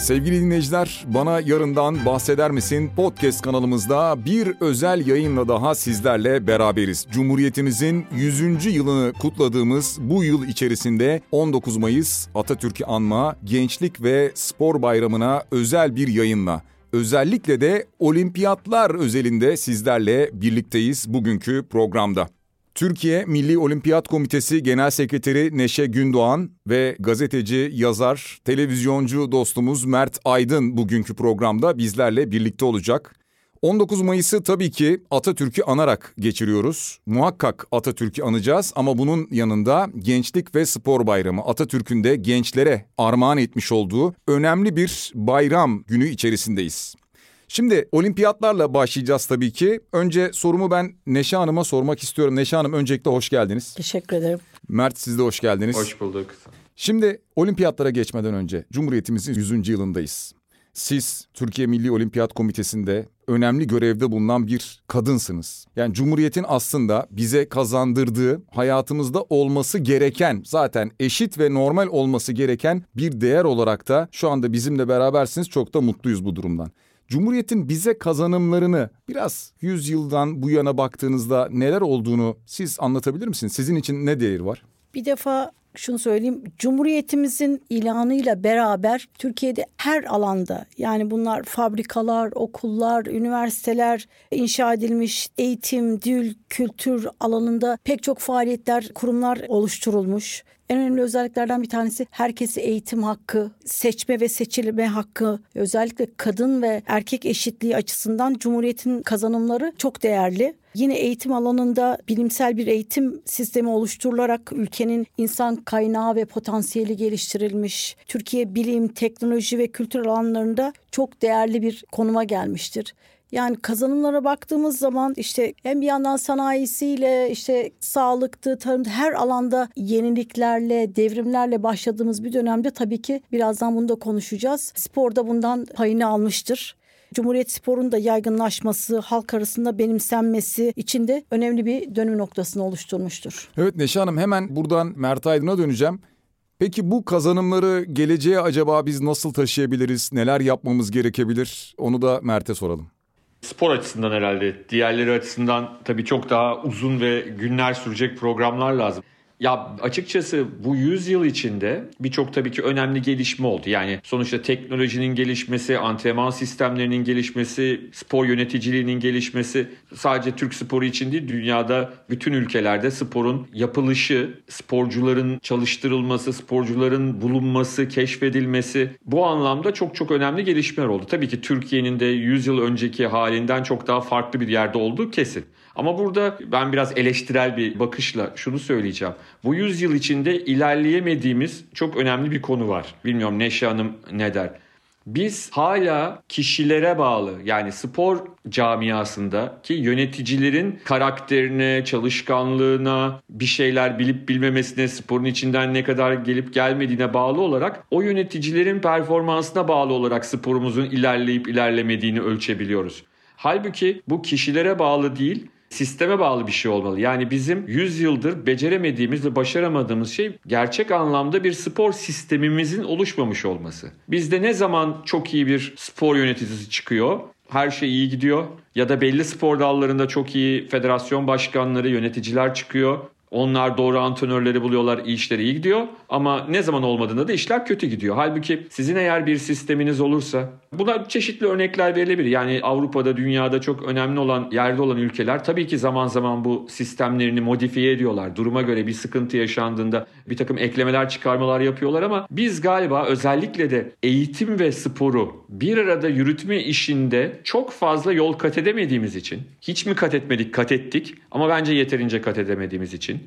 Sevgili dinleyiciler, bana yarından bahseder misin? Podcast kanalımızda bir özel yayınla daha sizlerle beraberiz. Cumhuriyetimizin 100. yılını kutladığımız bu yıl içerisinde 19 Mayıs Atatürk'ü anma Gençlik ve Spor Bayramı'na özel bir yayınla Özellikle de olimpiyatlar özelinde sizlerle birlikteyiz bugünkü programda. Türkiye Milli Olimpiyat Komitesi Genel Sekreteri Neşe Gündoğan ve gazeteci, yazar, televizyoncu dostumuz Mert Aydın bugünkü programda bizlerle birlikte olacak. 19 Mayıs'ı tabii ki Atatürk'ü anarak geçiriyoruz. Muhakkak Atatürk'ü anacağız ama bunun yanında Gençlik ve Spor Bayramı Atatürk'ün de gençlere armağan etmiş olduğu önemli bir bayram günü içerisindeyiz. Şimdi olimpiyatlarla başlayacağız tabii ki. Önce sorumu ben Neşe Hanım'a sormak istiyorum. Neşe Hanım öncelikle hoş geldiniz. Teşekkür ederim. Mert siz de hoş geldiniz. Hoş bulduk. Şimdi olimpiyatlara geçmeden önce Cumhuriyetimizin 100. yılındayız. Siz Türkiye Milli Olimpiyat Komitesi'nde önemli görevde bulunan bir kadınsınız. Yani Cumhuriyet'in aslında bize kazandırdığı hayatımızda olması gereken zaten eşit ve normal olması gereken bir değer olarak da şu anda bizimle berabersiniz. Çok da mutluyuz bu durumdan. Cumhuriyet'in bize kazanımlarını biraz 100 yıldan bu yana baktığınızda neler olduğunu siz anlatabilir misiniz? Sizin için ne değeri var? Bir defa şunu söyleyeyim. Cumhuriyetimizin ilanıyla beraber Türkiye'de her alanda yani bunlar fabrikalar, okullar, üniversiteler inşa edilmiş, eğitim, dil, kültür alanında pek çok faaliyetler, kurumlar oluşturulmuş. En önemli özelliklerden bir tanesi herkesi eğitim hakkı, seçme ve seçilme hakkı, özellikle kadın ve erkek eşitliği açısından Cumhuriyet'in kazanımları çok değerli. Yine eğitim alanında bilimsel bir eğitim sistemi oluşturularak ülkenin insan kaynağı ve potansiyeli geliştirilmiş. Türkiye bilim, teknoloji ve kültür alanlarında çok değerli bir konuma gelmiştir. Yani kazanımlara baktığımız zaman işte hem bir yandan sanayisiyle işte sağlıktı, tarım her alanda yeniliklerle, devrimlerle başladığımız bir dönemde tabii ki birazdan bunu da konuşacağız. Sporda bundan payını almıştır. Cumhuriyet sporun da yaygınlaşması, halk arasında benimsenmesi için de önemli bir dönüm noktasını oluşturmuştur. Evet Neşe Hanım hemen buradan Mert Aydın'a döneceğim. Peki bu kazanımları geleceğe acaba biz nasıl taşıyabiliriz? Neler yapmamız gerekebilir? Onu da Mert'e soralım. Spor açısından herhalde. Diğerleri açısından tabii çok daha uzun ve günler sürecek programlar lazım. Ya açıkçası bu 100 yıl içinde birçok tabii ki önemli gelişme oldu. Yani sonuçta teknolojinin gelişmesi, antrenman sistemlerinin gelişmesi, spor yöneticiliğinin gelişmesi sadece Türk sporu için değil dünyada bütün ülkelerde sporun yapılışı, sporcuların çalıştırılması, sporcuların bulunması, keşfedilmesi bu anlamda çok çok önemli gelişmeler oldu. Tabii ki Türkiye'nin de 100 yıl önceki halinden çok daha farklı bir yerde olduğu kesin. Ama burada ben biraz eleştirel bir bakışla şunu söyleyeceğim. Bu yüzyıl içinde ilerleyemediğimiz çok önemli bir konu var. Bilmiyorum Neşe Hanım ne der? Biz hala kişilere bağlı yani spor camiasında ki yöneticilerin karakterine, çalışkanlığına, bir şeyler bilip bilmemesine, sporun içinden ne kadar gelip gelmediğine bağlı olarak o yöneticilerin performansına bağlı olarak sporumuzun ilerleyip ilerlemediğini ölçebiliyoruz. Halbuki bu kişilere bağlı değil, sisteme bağlı bir şey olmalı. Yani bizim 100 yıldır beceremediğimiz ve başaramadığımız şey gerçek anlamda bir spor sistemimizin oluşmamış olması. Bizde ne zaman çok iyi bir spor yöneticisi çıkıyor, her şey iyi gidiyor ya da belli spor dallarında çok iyi federasyon başkanları, yöneticiler çıkıyor. Onlar doğru antrenörleri buluyorlar, işleri iyi gidiyor. Ama ne zaman olmadığında da işler kötü gidiyor. Halbuki sizin eğer bir sisteminiz olursa, buna çeşitli örnekler verilebilir. Yani Avrupa'da, dünyada çok önemli olan yerde olan ülkeler tabii ki zaman zaman bu sistemlerini modifiye ediyorlar. Duruma göre bir sıkıntı yaşandığında bir takım eklemeler, çıkarmalar yapıyorlar ama biz galiba özellikle de eğitim ve sporu bir arada yürütme işinde çok fazla yol kat edemediğimiz için, hiç mi kat etmedik, kat ettik ama bence yeterince kat edemediğimiz için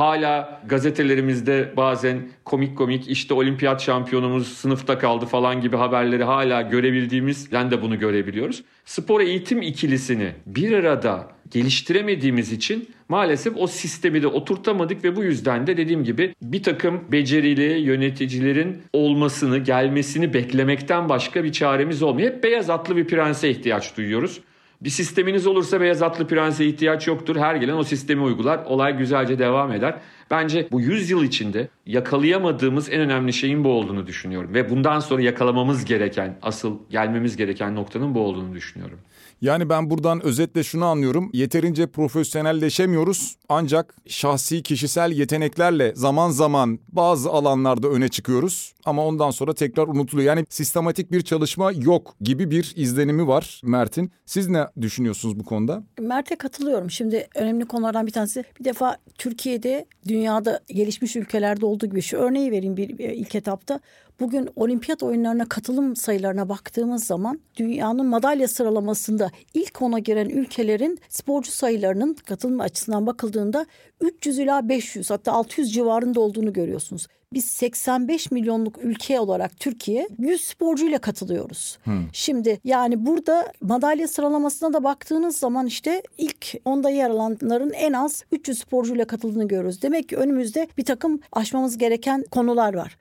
Hala gazetelerimizde bazen komik komik işte olimpiyat şampiyonumuz sınıfta kaldı falan gibi haberleri hala görebildiğimizden de bunu görebiliyoruz. Spor eğitim ikilisini bir arada geliştiremediğimiz için maalesef o sistemi de oturtamadık ve bu yüzden de dediğim gibi bir takım becerili yöneticilerin olmasını, gelmesini beklemekten başka bir çaremiz olmuyor. Hep beyaz atlı bir prense ihtiyaç duyuyoruz. Bir sisteminiz olursa beyaz atlı prense ihtiyaç yoktur. Her gelen o sistemi uygular. Olay güzelce devam eder. Bence bu 100 yıl içinde yakalayamadığımız en önemli şeyin bu olduğunu düşünüyorum. Ve bundan sonra yakalamamız gereken, asıl gelmemiz gereken noktanın bu olduğunu düşünüyorum. Yani ben buradan özetle şunu anlıyorum. Yeterince profesyonelleşemiyoruz ancak şahsi kişisel yeteneklerle zaman zaman bazı alanlarda öne çıkıyoruz ama ondan sonra tekrar unutuluyor. Yani sistematik bir çalışma yok gibi bir izlenimi var Mert'in. Siz ne düşünüyorsunuz bu konuda? Mert'e katılıyorum. Şimdi önemli konulardan bir tanesi bir defa Türkiye'de dünyada gelişmiş ülkelerde olduğu gibi şu örneği vereyim bir, ilk etapta. Bugün olimpiyat oyunlarına katılım sayılarına baktığımız zaman dünyanın madalya sıralamasında ilk ona giren ülkelerin sporcu sayılarının katılım açısından bakıldığında 300 ila 500 hatta 600 civarında olduğunu görüyorsunuz. Biz 85 milyonluk ülke olarak Türkiye 100 sporcuyla katılıyoruz. Hmm. Şimdi yani burada madalya sıralamasına da baktığınız zaman işte ilk onda yer alanların en az 300 sporcuyla katıldığını görüyoruz. Demek ki önümüzde bir takım aşmamız gereken konular var.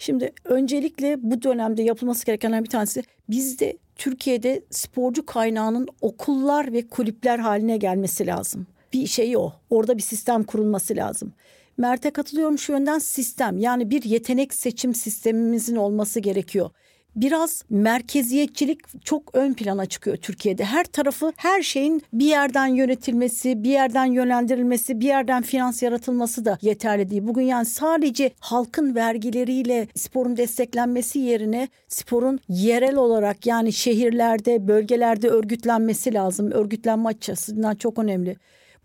Şimdi öncelikle bu dönemde yapılması gerekenler bir tanesi bizde Türkiye'de sporcu kaynağının okullar ve kulüpler haline gelmesi lazım. Bir şey o. Orada bir sistem kurulması lazım. Mert'e katılıyorum şu yönden sistem yani bir yetenek seçim sistemimizin olması gerekiyor biraz merkeziyetçilik çok ön plana çıkıyor Türkiye'de. Her tarafı her şeyin bir yerden yönetilmesi, bir yerden yönlendirilmesi, bir yerden finans yaratılması da yeterli değil. Bugün yani sadece halkın vergileriyle sporun desteklenmesi yerine sporun yerel olarak yani şehirlerde, bölgelerde örgütlenmesi lazım. Örgütlenme açısından çok önemli.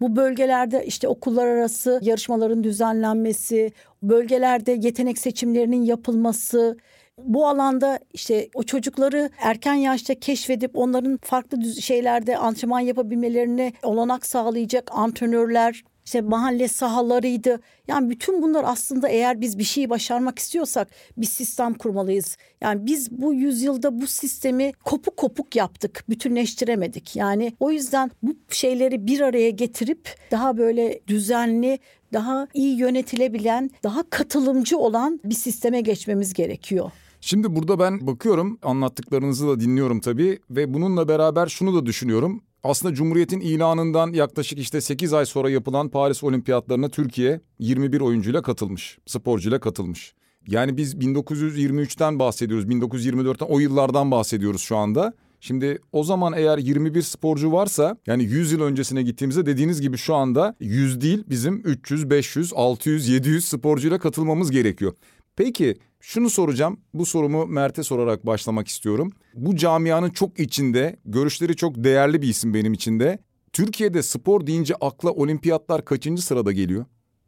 Bu bölgelerde işte okullar arası yarışmaların düzenlenmesi, bölgelerde yetenek seçimlerinin yapılması, bu alanda işte o çocukları erken yaşta keşfedip onların farklı şeylerde antrenman yapabilmelerine olanak sağlayacak antrenörler, işte mahalle sahalarıydı. Yani bütün bunlar aslında eğer biz bir şeyi başarmak istiyorsak bir sistem kurmalıyız. Yani biz bu yüzyılda bu sistemi kopuk kopuk yaptık, bütünleştiremedik. Yani o yüzden bu şeyleri bir araya getirip daha böyle düzenli, daha iyi yönetilebilen, daha katılımcı olan bir sisteme geçmemiz gerekiyor. Şimdi burada ben bakıyorum anlattıklarınızı da dinliyorum tabii ve bununla beraber şunu da düşünüyorum. Aslında Cumhuriyet'in ilanından yaklaşık işte 8 ay sonra yapılan Paris Olimpiyatlarına Türkiye 21 oyuncuyla katılmış, sporcuyla katılmış. Yani biz 1923'ten bahsediyoruz, 1924'ten o yıllardan bahsediyoruz şu anda. Şimdi o zaman eğer 21 sporcu varsa yani 100 yıl öncesine gittiğimizde dediğiniz gibi şu anda 100 değil bizim 300, 500, 600, 700 sporcuyla katılmamız gerekiyor. Peki şunu soracağım. Bu sorumu Mert'e sorarak başlamak istiyorum. Bu camianın çok içinde, görüşleri çok değerli bir isim benim için de. Türkiye'de spor deyince akla olimpiyatlar kaçıncı sırada geliyor?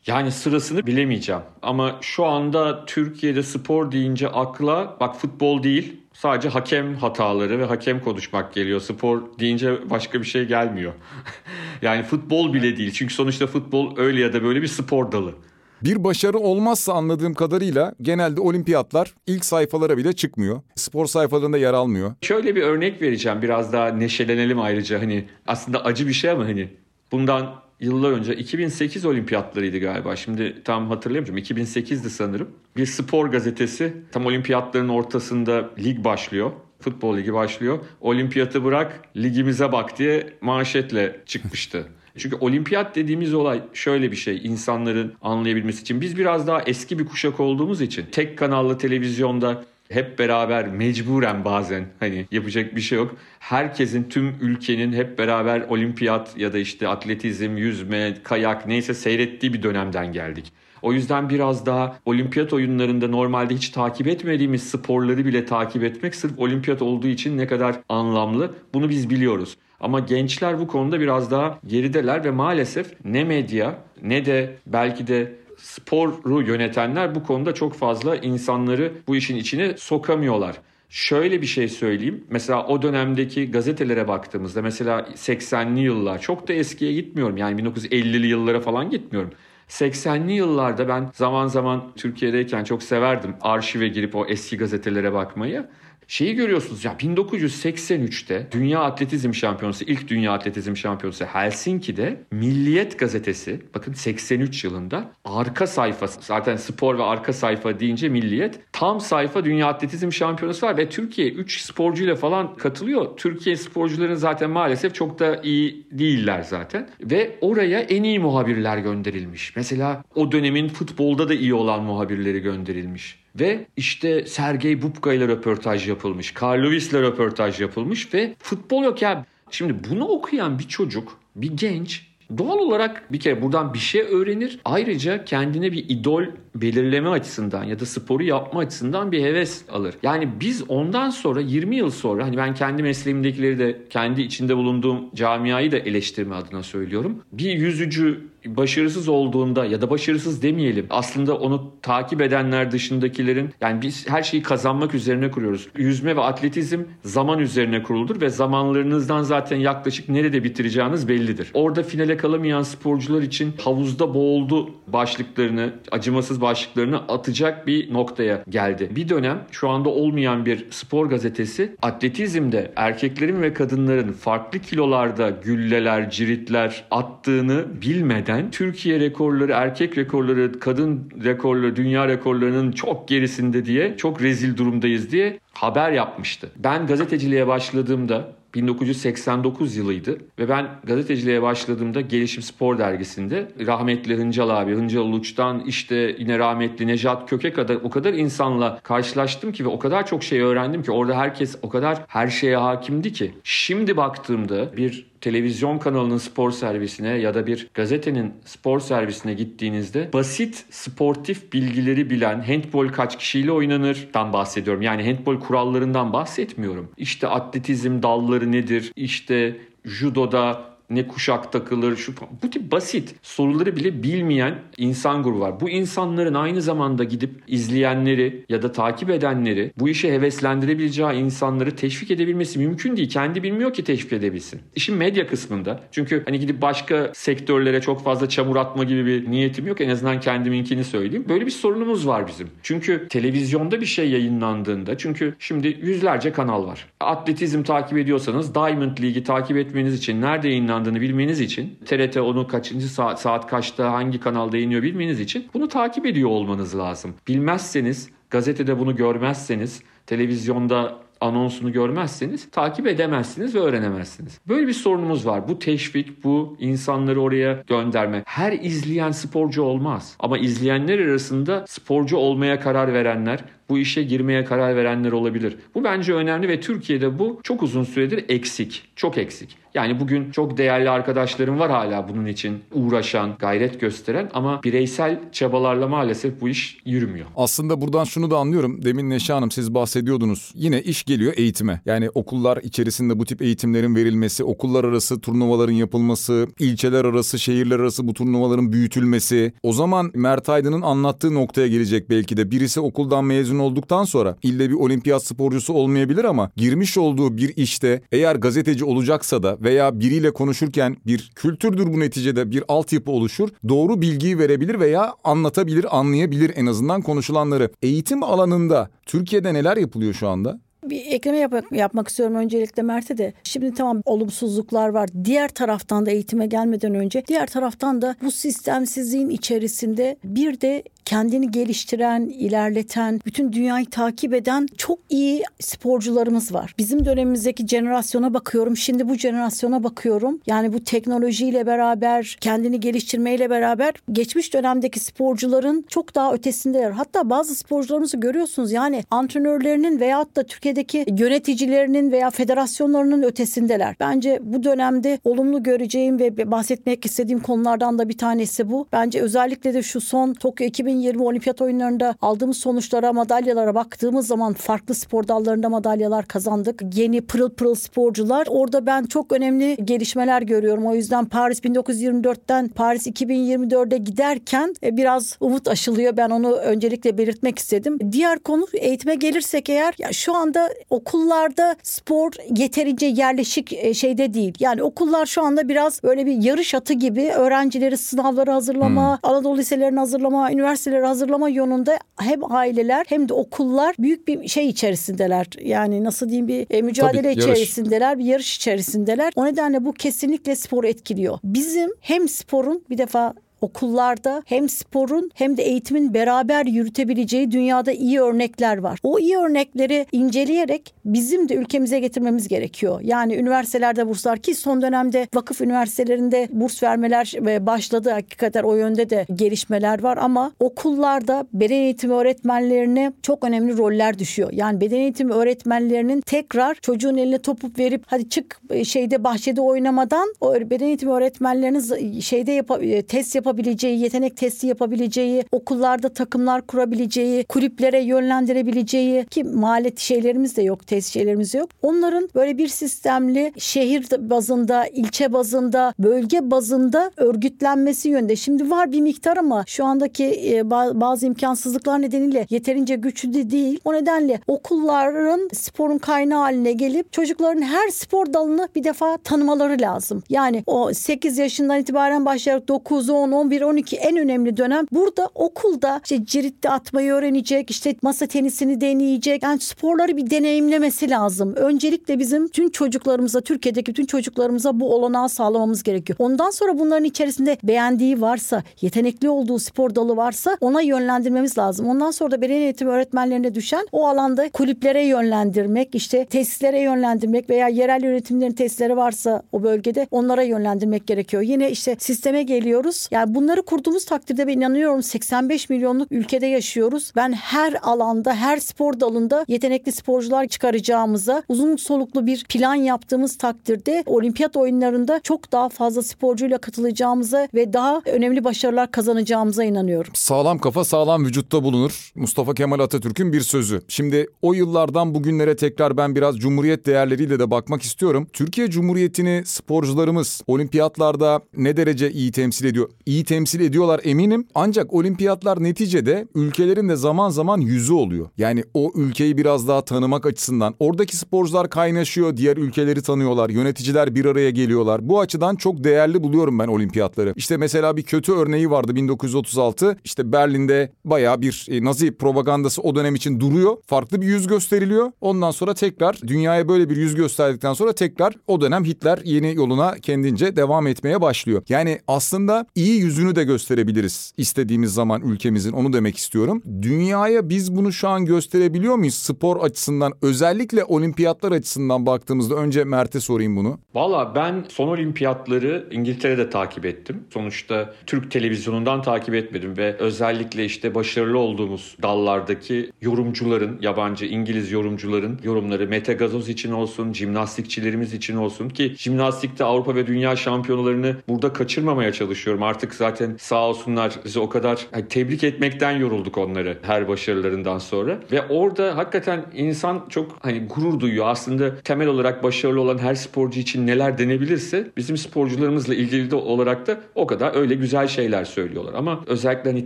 Yani sırasını bilemeyeceğim. Ama şu anda Türkiye'de spor deyince akla bak futbol değil sadece hakem hataları ve hakem konuşmak geliyor. Spor deyince başka bir şey gelmiyor. yani futbol bile değil. Çünkü sonuçta futbol öyle ya da böyle bir spor dalı. Bir başarı olmazsa anladığım kadarıyla genelde olimpiyatlar ilk sayfalara bile çıkmıyor. Spor sayfalarında yer almıyor. Şöyle bir örnek vereceğim biraz daha neşelenelim ayrıca hani aslında acı bir şey ama hani bundan yıllar önce 2008 olimpiyatlarıydı galiba. Şimdi tam hatırlayamayacağım. 2008'di sanırım. Bir spor gazetesi tam olimpiyatların ortasında lig başlıyor. Futbol ligi başlıyor. Olimpiyatı bırak ligimize bak diye manşetle çıkmıştı. Çünkü olimpiyat dediğimiz olay şöyle bir şey insanların anlayabilmesi için. Biz biraz daha eski bir kuşak olduğumuz için tek kanallı televizyonda hep beraber mecburen bazen hani yapacak bir şey yok. Herkesin tüm ülkenin hep beraber olimpiyat ya da işte atletizm, yüzme, kayak neyse seyrettiği bir dönemden geldik. O yüzden biraz daha olimpiyat oyunlarında normalde hiç takip etmediğimiz sporları bile takip etmek sırf olimpiyat olduğu için ne kadar anlamlı bunu biz biliyoruz. Ama gençler bu konuda biraz daha gerideler ve maalesef ne medya ne de belki de sporu yönetenler bu konuda çok fazla insanları bu işin içine sokamıyorlar. Şöyle bir şey söyleyeyim. Mesela o dönemdeki gazetelere baktığımızda mesela 80'li yıllar çok da eskiye gitmiyorum. Yani 1950'li yıllara falan gitmiyorum. 80'li yıllarda ben zaman zaman Türkiye'deyken çok severdim arşive girip o eski gazetelere bakmayı. Şeyi görüyorsunuz ya 1983'te Dünya Atletizm Şampiyonası, ilk Dünya Atletizm Şampiyonası Helsinki'de Milliyet Gazetesi bakın 83 yılında arka sayfa zaten spor ve arka sayfa deyince Milliyet tam sayfa Dünya Atletizm Şampiyonası var ve Türkiye 3 sporcuyla falan katılıyor. Türkiye sporcuların zaten maalesef çok da iyi değiller zaten ve oraya en iyi muhabirler gönderilmiş. Mesela o dönemin futbolda da iyi olan muhabirleri gönderilmiş. Ve işte Sergey Bubka ile röportaj yapılmış. Carl Lewis ile röportaj yapılmış ve futbol yok ya. Şimdi bunu okuyan bir çocuk, bir genç Doğal olarak bir kere buradan bir şey öğrenir. Ayrıca kendine bir idol belirleme açısından ya da sporu yapma açısından bir heves alır. Yani biz ondan sonra 20 yıl sonra hani ben kendi mesleğimdekileri de kendi içinde bulunduğum camiayı da eleştirme adına söylüyorum. Bir yüzücü başarısız olduğunda ya da başarısız demeyelim. Aslında onu takip edenler dışındakilerin yani biz her şeyi kazanmak üzerine kuruyoruz. Yüzme ve atletizm zaman üzerine kuruldur ve zamanlarınızdan zaten yaklaşık nerede bitireceğiniz bellidir. Orada finale kalamayan sporcular için havuzda boğuldu başlıklarını, acımasız başlıklarını atacak bir noktaya geldi. Bir dönem şu anda olmayan bir spor gazetesi atletizmde erkeklerin ve kadınların farklı kilolarda gülleler, ciritler attığını bilmeden Türkiye rekorları, erkek rekorları, kadın rekorları, dünya rekorlarının çok gerisinde diye çok rezil durumdayız diye haber yapmıştı. Ben gazeteciliğe başladığımda 1989 yılıydı ve ben gazeteciliğe başladığımda Gelişim Spor dergisinde rahmetli Hıncal abi, Hıncal Uluç'tan işte yine rahmetli Nejat Köke kadar o kadar insanla karşılaştım ki ve o kadar çok şey öğrendim ki orada herkes o kadar her şeye hakimdi ki. Şimdi baktığımda bir televizyon kanalının spor servisine ya da bir gazetenin spor servisine gittiğinizde basit sportif bilgileri bilen handbol kaç kişiyle oynanırdan bahsediyorum. Yani handbol kurallarından bahsetmiyorum. İşte atletizm dalları nedir? İşte judoda ne kuşak takılır şu bu tip basit soruları bile bilmeyen insan grubu var. Bu insanların aynı zamanda gidip izleyenleri ya da takip edenleri bu işe heveslendirebileceği insanları teşvik edebilmesi mümkün değil. Kendi bilmiyor ki teşvik edebilsin. İşin medya kısmında. Çünkü hani gidip başka sektörlere çok fazla çamur atma gibi bir niyetim yok. En azından kendiminkini söyleyeyim. Böyle bir sorunumuz var bizim. Çünkü televizyonda bir şey yayınlandığında çünkü şimdi yüzlerce kanal var. Atletizm takip ediyorsanız Diamond League'i takip etmeniz için nerede yayınlandığını yayınlandığını bilmeniz için TRT onu kaçıncı saat, saat kaçta hangi kanalda yayınlıyor bilmeniz için bunu takip ediyor olmanız lazım. Bilmezseniz gazetede bunu görmezseniz televizyonda anonsunu görmezseniz takip edemezsiniz ve öğrenemezsiniz. Böyle bir sorunumuz var. Bu teşvik, bu insanları oraya gönderme. Her izleyen sporcu olmaz. Ama izleyenler arasında sporcu olmaya karar verenler, bu işe girmeye karar verenler olabilir. Bu bence önemli ve Türkiye'de bu çok uzun süredir eksik. Çok eksik. Yani bugün çok değerli arkadaşlarım var hala bunun için uğraşan, gayret gösteren ama bireysel çabalarla maalesef bu iş yürümüyor. Aslında buradan şunu da anlıyorum. Demin Neşe Hanım siz bahsediyordunuz. Yine iş geliyor eğitime. Yani okullar içerisinde bu tip eğitimlerin verilmesi, okullar arası turnuvaların yapılması, ilçeler arası, şehirler arası bu turnuvaların büyütülmesi. O zaman Mert Aydın'ın anlattığı noktaya gelecek belki de. Birisi okuldan mezun olduktan sonra ille bir olimpiyat sporcusu olmayabilir ama girmiş olduğu bir işte eğer gazeteci olacaksa da veya biriyle konuşurken bir kültürdür bu neticede bir altyapı oluşur. Doğru bilgiyi verebilir veya anlatabilir, anlayabilir en azından konuşulanları. Eğitim alanında Türkiye'de neler yapılıyor şu anda? bir ekleme yap yapmak istiyorum öncelikle Mert'e de. Şimdi tamam olumsuzluklar var. Diğer taraftan da eğitime gelmeden önce diğer taraftan da bu sistemsizliğin içerisinde bir de kendini geliştiren, ilerleten, bütün dünyayı takip eden çok iyi sporcularımız var. Bizim dönemimizdeki jenerasyona bakıyorum. Şimdi bu jenerasyona bakıyorum. Yani bu teknolojiyle beraber, kendini geliştirmeyle beraber geçmiş dönemdeki sporcuların çok daha ötesindeler. Hatta bazı sporcularımızı görüyorsunuz. Yani antrenörlerinin veyahut da Türkiye'deki yöneticilerinin veya federasyonlarının ötesindeler. Bence bu dönemde olumlu göreceğim ve bahsetmek istediğim konulardan da bir tanesi bu. Bence özellikle de şu son Tokyo 2020 2020 olimpiyat oyunlarında aldığımız sonuçlara, madalyalara baktığımız zaman farklı spor dallarında madalyalar kazandık. Yeni pırıl pırıl sporcular. Orada ben çok önemli gelişmeler görüyorum. O yüzden Paris 1924'ten Paris 2024'e giderken e, biraz umut aşılıyor. Ben onu öncelikle belirtmek istedim. Diğer konu eğitime gelirsek eğer ya şu anda okullarda spor yeterince yerleşik e, şeyde değil. Yani okullar şu anda biraz böyle bir yarış atı gibi öğrencileri sınavlara hazırlama, hmm. Anadolu liselerini hazırlama, üniversiteleri hazırlama yolunda hem aileler hem de okullar büyük bir şey içerisindeler. Yani nasıl diyeyim bir e, mücadele Tabii, içerisindeler, yarış. bir yarış içerisindeler. O nedenle bu kesinlikle sporu etkiliyor. Bizim hem sporun bir defa okullarda hem sporun hem de eğitimin beraber yürütebileceği dünyada iyi örnekler var. O iyi örnekleri inceleyerek bizim de ülkemize getirmemiz gerekiyor. Yani üniversitelerde burslar ki son dönemde vakıf üniversitelerinde burs vermeler başladı. Hakikaten o yönde de gelişmeler var ama okullarda beden eğitimi öğretmenlerine çok önemli roller düşüyor. Yani beden eğitimi öğretmenlerinin tekrar çocuğun eline topu verip hadi çık şeyde bahçede oynamadan o beden eğitimi öğretmenlerinin şeyde yap test yap yapabileceği, yetenek testi yapabileceği, okullarda takımlar kurabileceği, kulüplere yönlendirebileceği ki maliyet şeylerimiz de yok, test şeylerimiz yok. Onların böyle bir sistemli şehir bazında, ilçe bazında, bölge bazında örgütlenmesi yönde. Şimdi var bir miktar ama şu andaki e, bazı imkansızlıklar nedeniyle yeterince güçlü değil. O nedenle okulların sporun kaynağı haline gelip çocukların her spor dalını bir defa tanımaları lazım. Yani o 8 yaşından itibaren başlayarak 9, 10, 11, 12 en önemli dönem. Burada okulda işte ciritte atmayı öğrenecek, işte masa tenisini deneyecek. Yani sporları bir deneyimlemesi lazım. Öncelikle bizim tüm çocuklarımıza, Türkiye'deki bütün çocuklarımıza bu olanağı sağlamamız gerekiyor. Ondan sonra bunların içerisinde beğendiği varsa, yetenekli olduğu spor dalı varsa ona yönlendirmemiz lazım. Ondan sonra da beden eğitimi öğretmenlerine düşen o alanda kulüplere yönlendirmek, işte tesislere yönlendirmek veya yerel yönetimlerin tesisleri varsa o bölgede onlara yönlendirmek gerekiyor. Yine işte sisteme geliyoruz. Yani bunları kurduğumuz takdirde ben inanıyorum 85 milyonluk ülkede yaşıyoruz. Ben her alanda, her spor dalında yetenekli sporcular çıkaracağımıza, uzun soluklu bir plan yaptığımız takdirde olimpiyat oyunlarında çok daha fazla sporcuyla katılacağımıza ve daha önemli başarılar kazanacağımıza inanıyorum. Sağlam kafa sağlam vücutta bulunur. Mustafa Kemal Atatürk'ün bir sözü. Şimdi o yıllardan bugünlere tekrar ben biraz Cumhuriyet değerleriyle de bakmak istiyorum. Türkiye Cumhuriyeti'ni sporcularımız olimpiyatlarda ne derece iyi temsil ediyor? İyi temsil ediyorlar eminim. Ancak olimpiyatlar neticede ülkelerin de zaman zaman yüzü oluyor. Yani o ülkeyi biraz daha tanımak açısından oradaki sporcular kaynaşıyor, diğer ülkeleri tanıyorlar, yöneticiler bir araya geliyorlar. Bu açıdan çok değerli buluyorum ben olimpiyatları. İşte mesela bir kötü örneği vardı 1936. İşte Berlin'de baya bir e, Nazi propagandası o dönem için duruyor. Farklı bir yüz gösteriliyor. Ondan sonra tekrar dünyaya böyle bir yüz gösterdikten sonra tekrar o dönem Hitler yeni yoluna kendince devam etmeye başlıyor. Yani aslında iyi yüzünü de gösterebiliriz istediğimiz zaman ülkemizin onu demek istiyorum. Dünyaya biz bunu şu an gösterebiliyor muyuz spor açısından özellikle olimpiyatlar açısından baktığımızda önce Mert'e sorayım bunu. Valla ben son olimpiyatları İngiltere'de takip ettim. Sonuçta Türk televizyonundan takip etmedim ve özellikle işte başarılı olduğumuz dallardaki yorumcuların, yabancı İngiliz yorumcuların yorumları Mete Gazoz için olsun, jimnastikçilerimiz için olsun ki jimnastikte Avrupa ve Dünya şampiyonalarını burada kaçırmamaya çalışıyorum. Artık zaten sağ olsunlar bizi o kadar hani tebrik etmekten yorulduk onları her başarılarından sonra. Ve orada hakikaten insan çok hani gurur duyuyor. Aslında temel olarak başarılı olan her sporcu için neler denebilirse bizim sporcularımızla ilgili de olarak da o kadar öyle güzel şeyler söylüyorlar. Ama özellikle hani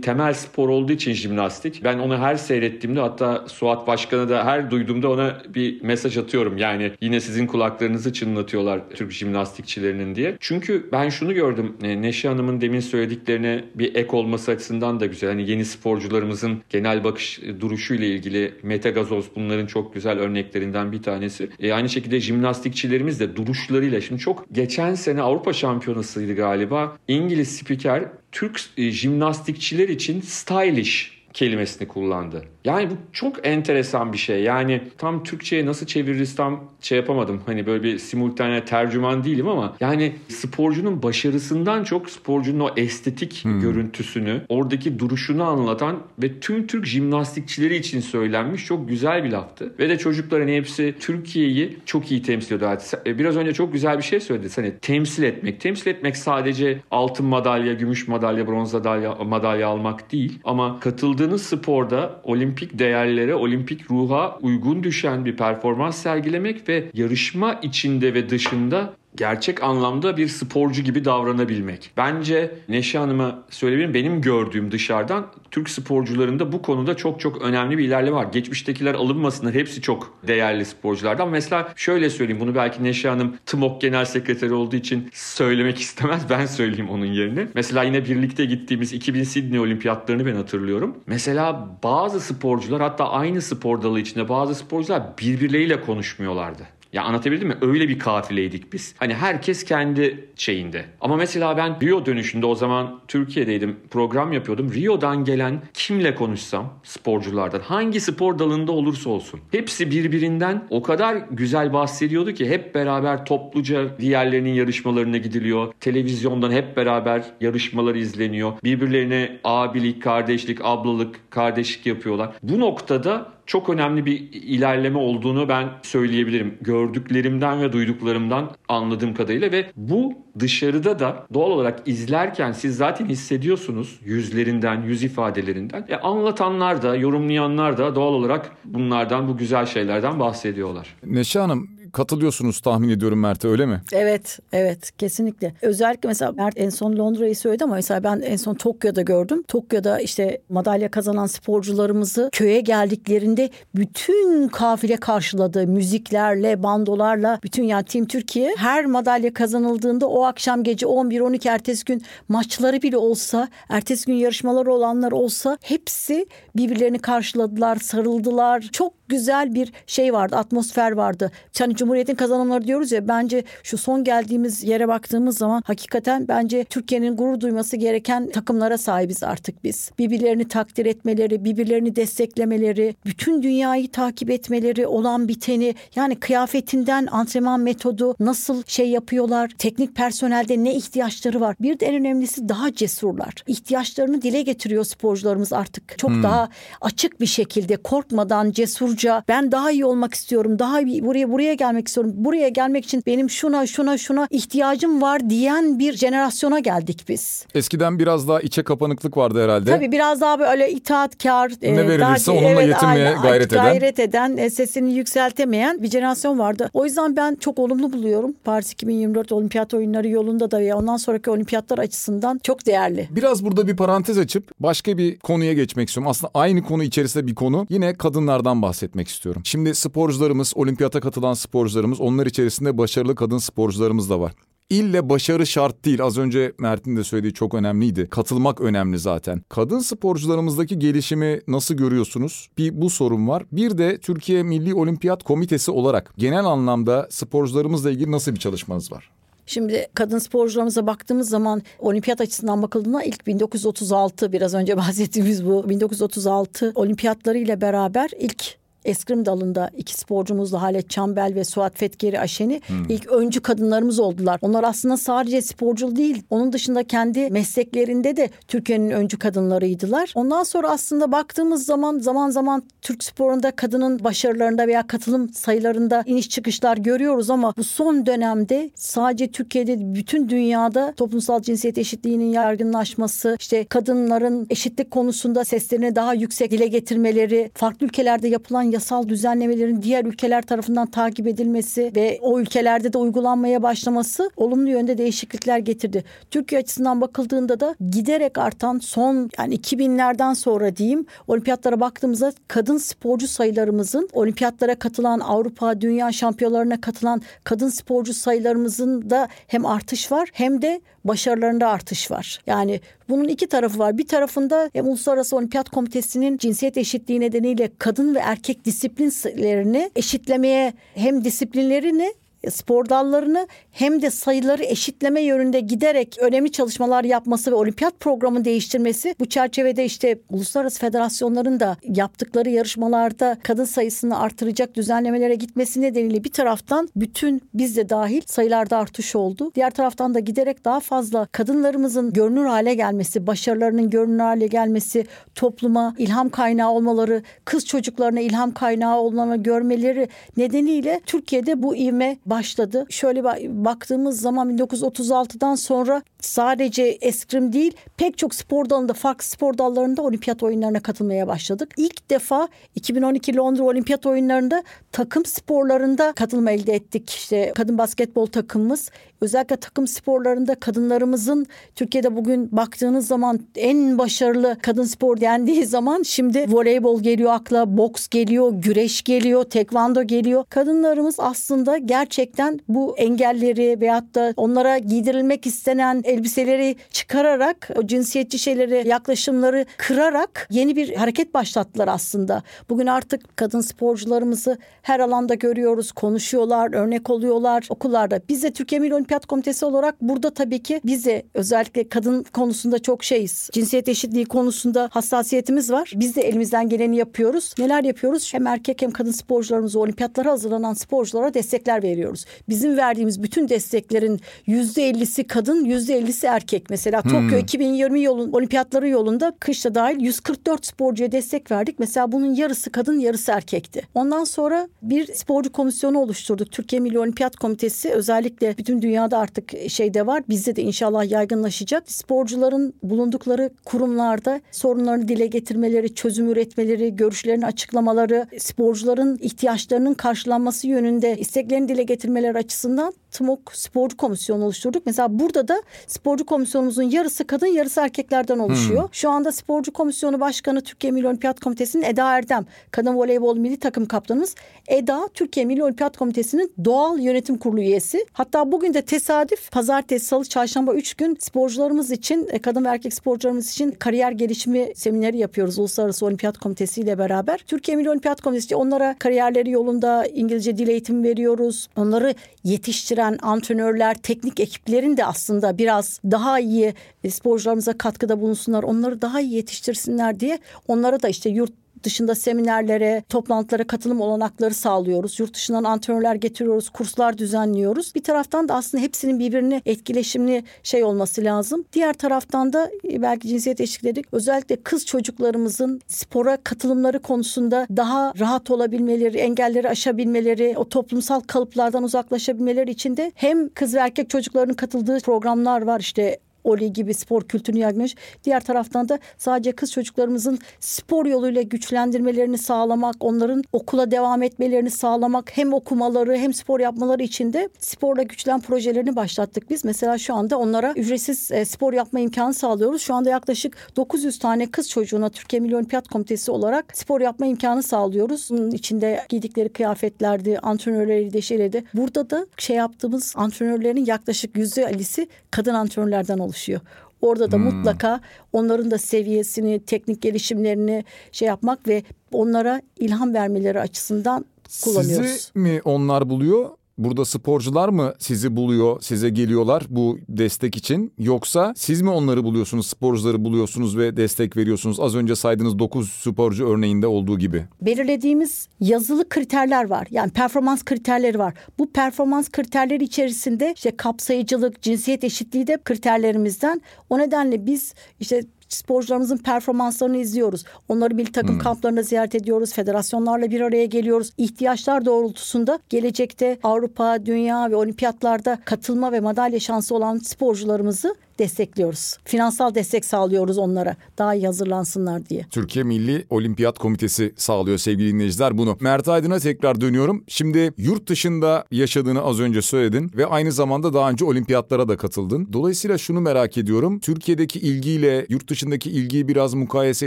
temel spor olduğu için jimnastik ben onu her seyrettiğimde hatta Suat Başkan'a da her duyduğumda ona bir mesaj atıyorum. Yani yine sizin kulaklarınızı çınlatıyorlar Türk jimnastikçilerinin diye. Çünkü ben şunu gördüm. Neşe Hanım'ın demin söylediklerine bir ek olması açısından da güzel. Hani yeni sporcularımızın genel bakış e, duruşuyla ilgili Mete Gazoz bunların çok güzel örneklerinden bir tanesi. E, aynı şekilde jimnastikçilerimiz de duruşlarıyla şimdi çok geçen sene Avrupa Şampiyonası'ydı galiba. İngiliz spiker Türk e, jimnastikçiler için stylish kelimesini kullandı. Yani bu çok enteresan bir şey. Yani tam Türkçe'ye nasıl çeviririz tam şey yapamadım. Hani böyle bir simultane tercüman değilim ama yani sporcunun başarısından çok sporcunun o estetik hmm. görüntüsünü, oradaki duruşunu anlatan ve tüm Türk jimnastikçileri için söylenmiş çok güzel bir laftı. Ve de çocukların hepsi Türkiye'yi çok iyi temsil ediyor. E, biraz önce çok güzel bir şey söyledi. Hani temsil etmek. Temsil etmek sadece altın madalya, gümüş madalya, bronz madalya, madalya almak değil. Ama katıldığınız sporda olimpik değerlere, olimpik ruha uygun düşen bir performans sergilemek ve yarışma içinde ve dışında gerçek anlamda bir sporcu gibi davranabilmek. Bence Neşe Hanım'a söyleyebilirim benim gördüğüm dışarıdan Türk sporcularında bu konuda çok çok önemli bir ilerleme var. Geçmiştekiler alınmasınlar. Hepsi çok değerli sporculardan. Mesela şöyle söyleyeyim bunu belki Neşe Hanım TMOK Genel Sekreteri olduğu için söylemek istemez. Ben söyleyeyim onun yerine. Mesela yine birlikte gittiğimiz 2000 Sydney Olimpiyatlarını ben hatırlıyorum. Mesela bazı sporcular hatta aynı spor dalı içinde bazı sporcular birbirleriyle konuşmuyorlardı. Ya anlatabildim mi? Öyle bir kafileydik biz. Hani herkes kendi şeyinde. Ama mesela ben Rio dönüşünde o zaman Türkiye'deydim. Program yapıyordum. Rio'dan gelen kimle konuşsam sporculardan hangi spor dalında olursa olsun. Hepsi birbirinden o kadar güzel bahsediyordu ki hep beraber topluca diğerlerinin yarışmalarına gidiliyor. Televizyondan hep beraber yarışmalar izleniyor. Birbirlerine abilik, kardeşlik, ablalık, kardeşlik yapıyorlar. Bu noktada çok önemli bir ilerleme olduğunu ben söyleyebilirim. Gördüklerimden ve duyduklarımdan anladığım kadarıyla ve bu dışarıda da doğal olarak izlerken siz zaten hissediyorsunuz yüzlerinden, yüz ifadelerinden. E, anlatanlar da, yorumlayanlar da doğal olarak bunlardan, bu güzel şeylerden bahsediyorlar. Neşe Hanım katılıyorsunuz tahmin ediyorum Mert'e öyle mi? Evet, evet kesinlikle. Özellikle mesela Mert en son Londra'yı söyledi ama mesela ben en son Tokyo'da gördüm. Tokyo'da işte madalya kazanan sporcularımızı köye geldiklerinde bütün kafile karşıladı. Müziklerle, bandolarla, bütün yani Team Türkiye her madalya kazanıldığında o akşam gece 11-12 ertesi gün maçları bile olsa, ertesi gün yarışmaları olanlar olsa hepsi birbirlerini karşıladılar, sarıldılar. Çok güzel bir şey vardı, atmosfer vardı. Hani Cumhuriyet'in kazanımları diyoruz ya bence şu son geldiğimiz yere baktığımız zaman hakikaten bence Türkiye'nin gurur duyması gereken takımlara sahibiz artık biz. Birbirlerini takdir etmeleri, birbirlerini desteklemeleri, bütün dünyayı takip etmeleri, olan biteni yani kıyafetinden antrenman metodu nasıl şey yapıyorlar, teknik personelde ne ihtiyaçları var. Bir de en önemlisi daha cesurlar. İhtiyaçlarını dile getiriyor sporcularımız artık. Çok hmm. daha açık bir şekilde korkmadan cesurca ben daha iyi olmak istiyorum. Daha iyi buraya buraya gelmek istiyorum. Buraya gelmek için benim şuna şuna şuna ihtiyacım var diyen bir jenerasyona geldik biz. Eskiden biraz daha içe kapanıklık vardı herhalde. Tabii biraz daha böyle itaatkar. Ne e, verilirse daha, onunla evet, yetinmeye aynen, gayret eden. Gayret eden, e, sesini yükseltemeyen bir jenerasyon vardı. O yüzden ben çok olumlu buluyorum. Paris 2024 olimpiyat oyunları yolunda da ve ondan sonraki olimpiyatlar açısından çok değerli. Biraz burada bir parantez açıp başka bir konuya geçmek istiyorum. Aslında aynı konu içerisinde bir konu. Yine kadınlardan bahsetmek istiyorum. Şimdi sporcularımız, olimpiyata katılan sporcularımız, onlar içerisinde başarılı kadın sporcularımız da var. İlle başarı şart değil. Az önce Mert'in de söylediği çok önemliydi. Katılmak önemli zaten. Kadın sporcularımızdaki gelişimi nasıl görüyorsunuz? Bir bu sorun var. Bir de Türkiye Milli Olimpiyat Komitesi olarak genel anlamda sporcularımızla ilgili nasıl bir çalışmanız var? Şimdi kadın sporcularımıza baktığımız zaman olimpiyat açısından bakıldığında ilk 1936 biraz önce bahsettiğimiz bu 1936 olimpiyatları ile beraber ilk eskrim dalında iki sporcumuzla Halet Çambel ve Suat Fetkeri Aşeni hmm. ilk öncü kadınlarımız oldular. Onlar aslında sadece sporcu değil, onun dışında kendi mesleklerinde de Türkiye'nin öncü kadınlarıydılar. Ondan sonra aslında baktığımız zaman zaman zaman Türk sporunda kadının başarılarında veya katılım sayılarında iniş çıkışlar görüyoruz ama bu son dönemde sadece Türkiye'de bütün dünyada toplumsal cinsiyet eşitliğinin yaygınlaşması, işte kadınların eşitlik konusunda seslerini daha yüksek dile getirmeleri, farklı ülkelerde yapılan yasal düzenlemelerin diğer ülkeler tarafından takip edilmesi ve o ülkelerde de uygulanmaya başlaması olumlu yönde değişiklikler getirdi. Türkiye açısından bakıldığında da giderek artan son yani 2000'lerden sonra diyeyim olimpiyatlara baktığımızda kadın sporcu sayılarımızın olimpiyatlara katılan Avrupa Dünya şampiyonlarına katılan kadın sporcu sayılarımızın da hem artış var hem de başarılarında artış var. Yani bunun iki tarafı var. Bir tarafında hem Uluslararası Olimpiyat Komitesi'nin cinsiyet eşitliği nedeniyle kadın ve erkek disiplinlerini eşitlemeye hem disiplinlerini spor dallarını hem de sayıları eşitleme yönünde giderek önemli çalışmalar yapması ve olimpiyat programı değiştirmesi bu çerçevede işte uluslararası federasyonların da yaptıkları yarışmalarda kadın sayısını artıracak düzenlemelere gitmesi nedeniyle bir taraftan bütün biz de dahil sayılarda artış oldu. Diğer taraftan da giderek daha fazla kadınlarımızın görünür hale gelmesi, başarılarının görünür hale gelmesi, topluma ilham kaynağı olmaları, kız çocuklarına ilham kaynağı olmaları görmeleri nedeniyle Türkiye'de bu ivme başladı. Şöyle baktığımız zaman 1936'dan sonra sadece eskrim değil pek çok spor dalında farklı spor dallarında olimpiyat oyunlarına katılmaya başladık. İlk defa 2012 Londra Olimpiyat Oyunlarında takım sporlarında katılma elde ettik. İşte kadın basketbol takımımız özellikle takım sporlarında kadınlarımızın Türkiye'de bugün baktığınız zaman en başarılı kadın spor dendiği zaman şimdi voleybol geliyor akla, boks geliyor, güreş geliyor, tekvando geliyor. Kadınlarımız aslında gerçekten bu engelleri veyahut da onlara giydirilmek istenen elbiseleri çıkararak o cinsiyetçi şeyleri yaklaşımları kırarak yeni bir hareket başlattılar aslında. Bugün artık kadın sporcularımızı her alanda görüyoruz, konuşuyorlar, örnek oluyorlar okullarda. Biz de Türkiye Milli Komitesi olarak burada tabii ki biz de özellikle kadın konusunda çok şeyiz. Cinsiyet eşitliği konusunda hassasiyetimiz var. Biz de elimizden geleni yapıyoruz. Neler yapıyoruz? Hem erkek hem kadın sporcularımıza, olimpiyatlara hazırlanan sporculara destekler veriyoruz. Bizim verdiğimiz bütün desteklerin %50'si kadın, %50'si erkek. Mesela Tokyo hmm. 2020 yolun olimpiyatları yolunda kışta dahil 144 sporcuya destek verdik. Mesela bunun yarısı kadın, yarısı erkekti. Ondan sonra bir sporcu komisyonu oluşturduk. Türkiye Milli Olimpiyat Komitesi özellikle bütün dünyada artık şeyde var. Bizde de inşallah yaygınlaşacak. Sporcuların bulundukları kurumlarda sorunlarını dile getirmeleri, çözüm üretmeleri, görüşlerini açıklamaları, sporcuların ihtiyaçlarının karşılanması yönünde isteklerini dile getirmeleri açısından TMOK Sporcu Komisyonu oluşturduk. Mesela burada da sporcu komisyonumuzun yarısı kadın yarısı erkeklerden oluşuyor. Hmm. Şu anda sporcu komisyonu başkanı Türkiye Milli Olimpiyat Komitesi'nin Eda Erdem. Kadın voleybol milli takım kaptanımız. Eda Türkiye Milli Olimpiyat Komitesi'nin doğal yönetim kurulu üyesi. Hatta bugün de tesadüf pazartesi, salı, çarşamba üç gün sporcularımız için e, kadın ve erkek sporcularımız için kariyer gelişimi semineri yapıyoruz Uluslararası Olimpiyat Komitesi ile beraber. Türkiye Milli Olimpiyat Komitesi onlara kariyerleri yolunda İngilizce dil eğitimi veriyoruz. Onları yetiştiren antrenörler, teknik ekiplerin de aslında biraz daha iyi e, sporcularımıza katkıda bulunsunlar, onları daha iyi yetiştirsinler diye onlara da işte yurt dışında seminerlere, toplantılara katılım olanakları sağlıyoruz. Yurt dışından antrenörler getiriyoruz, kurslar düzenliyoruz. Bir taraftan da aslında hepsinin birbirini etkileşimli şey olması lazım. Diğer taraftan da e, belki cinsiyet eşitleri özellikle kız çocuklarımızın spora katılımları konusunda daha rahat olabilmeleri, engelleri aşabilmeleri, o toplumsal kalıplardan uzaklaşabilmeleri için de hem kız ve erkek çocuklarının katıldığı programlar var. İşte Oli gibi spor kültürünü yaygınlaş. Diğer taraftan da sadece kız çocuklarımızın spor yoluyla güçlendirmelerini sağlamak, onların okula devam etmelerini sağlamak, hem okumaları hem spor yapmaları için de sporla güçlen projelerini başlattık biz. Mesela şu anda onlara ücretsiz e, spor yapma imkanı sağlıyoruz. Şu anda yaklaşık 900 tane kız çocuğuna Türkiye Milli Olimpiyat Komitesi olarak spor yapma imkanı sağlıyoruz. Bunun içinde giydikleri kıyafetlerdi, antrenörleri de şeyleri Burada da şey yaptığımız antrenörlerin yaklaşık yüzde 50'si kadın antrenörlerden oluşuyor oluşuyor. Orada da hmm. mutlaka onların da seviyesini, teknik gelişimlerini şey yapmak ve onlara ilham vermeleri açısından kullanıyoruz. Sizi mi onlar buluyor Burada sporcular mı sizi buluyor, size geliyorlar bu destek için yoksa siz mi onları buluyorsunuz, sporcuları buluyorsunuz ve destek veriyorsunuz? Az önce saydığınız 9 sporcu örneğinde olduğu gibi. Belirlediğimiz yazılı kriterler var. Yani performans kriterleri var. Bu performans kriterleri içerisinde işte kapsayıcılık, cinsiyet eşitliği de kriterlerimizden. O nedenle biz işte sporcularımızın performanslarını izliyoruz. Onları milli takım hmm. kamplarına ziyaret ediyoruz. Federasyonlarla bir araya geliyoruz. İhtiyaçlar doğrultusunda gelecekte Avrupa, dünya ve olimpiyatlarda katılma ve madalya şansı olan sporcularımızı destekliyoruz. Finansal destek sağlıyoruz onlara daha iyi hazırlansınlar diye. Türkiye Milli Olimpiyat Komitesi sağlıyor sevgili dinleyiciler bunu. Mert Aydın'a tekrar dönüyorum. Şimdi yurt dışında yaşadığını az önce söyledin ve aynı zamanda daha önce olimpiyatlara da katıldın. Dolayısıyla şunu merak ediyorum. Türkiye'deki ilgiyle yurt dışındaki ilgiyi biraz mukayese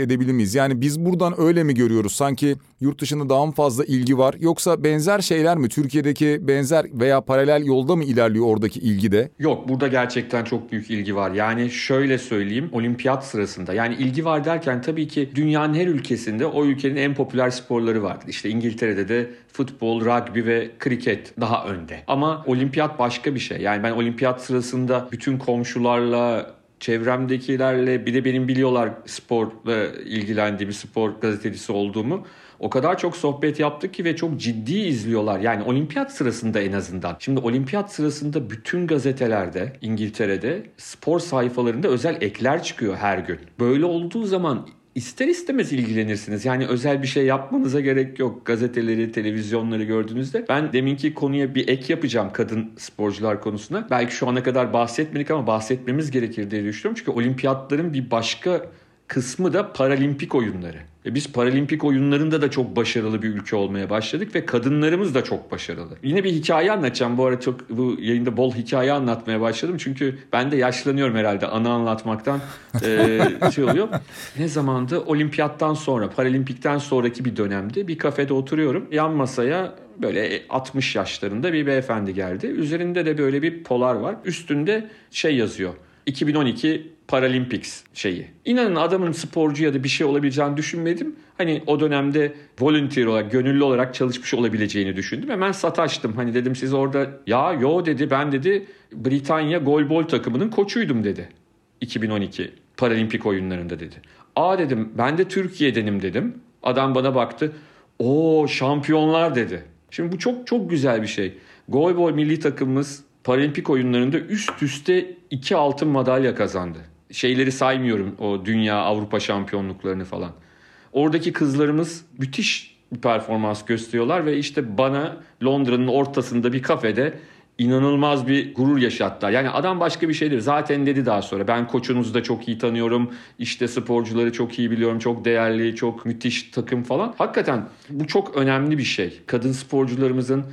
edebilir miyiz? Yani biz buradan öyle mi görüyoruz? Sanki yurt dışında daha mı fazla ilgi var yoksa benzer şeyler mi? Türkiye'deki benzer veya paralel yolda mı ilerliyor oradaki ilgi de? Yok burada gerçekten çok büyük ilgi var. Yani şöyle söyleyeyim olimpiyat sırasında yani ilgi var derken tabii ki dünyanın her ülkesinde o ülkenin en popüler sporları vardır. İşte İngiltere'de de futbol, rugby ve kriket daha önde. Ama olimpiyat başka bir şey. Yani ben olimpiyat sırasında bütün komşularla çevremdekilerle bir de benim biliyorlar sporla ilgilendiğimi, spor gazetecisi olduğumu. O kadar çok sohbet yaptık ki ve çok ciddi izliyorlar. Yani olimpiyat sırasında en azından. Şimdi olimpiyat sırasında bütün gazetelerde İngiltere'de spor sayfalarında özel ekler çıkıyor her gün. Böyle olduğu zaman ister istemez ilgilenirsiniz. Yani özel bir şey yapmanıza gerek yok. Gazeteleri, televizyonları gördüğünüzde. Ben deminki konuya bir ek yapacağım kadın sporcular konusuna. Belki şu ana kadar bahsetmedik ama bahsetmemiz gerekir diye düşünüyorum. Çünkü olimpiyatların bir başka kısmı da paralimpik oyunları. E biz paralimpik oyunlarında da çok başarılı bir ülke olmaya başladık ve kadınlarımız da çok başarılı. Yine bir hikaye anlatacağım. Bu arada çok bu yayında bol hikaye anlatmaya başladım. Çünkü ben de yaşlanıyorum herhalde anı anlatmaktan e, şey oluyor. Ne zamandı? Olimpiyattan sonra, paralimpikten sonraki bir dönemde bir kafede oturuyorum. Yan masaya böyle 60 yaşlarında bir beyefendi geldi. Üzerinde de böyle bir polar var. Üstünde şey yazıyor. 2012 Paralympics şeyi. İnanın adamın sporcu ya da bir şey olabileceğini düşünmedim. Hani o dönemde volunteer olarak, gönüllü olarak çalışmış olabileceğini düşündüm. Hemen sataştım. Hani dedim siz orada ya yo dedi ben dedi Britanya golbol takımının koçuydum dedi. 2012 Paralimpik oyunlarında dedi. Aa dedim ben de Türkiye'denim dedim. Adam bana baktı. O şampiyonlar dedi. Şimdi bu çok çok güzel bir şey. Golbol milli takımımız Paralimpik oyunlarında üst üste iki altın madalya kazandı şeyleri saymıyorum o dünya Avrupa şampiyonluklarını falan. Oradaki kızlarımız müthiş bir performans gösteriyorlar ve işte bana Londra'nın ortasında bir kafede inanılmaz bir gurur yaşattılar. Yani adam başka bir şeydir. Zaten dedi daha sonra ben koçunuzu da çok iyi tanıyorum. İşte sporcuları çok iyi biliyorum. Çok değerli, çok müthiş takım falan. Hakikaten bu çok önemli bir şey. Kadın sporcularımızın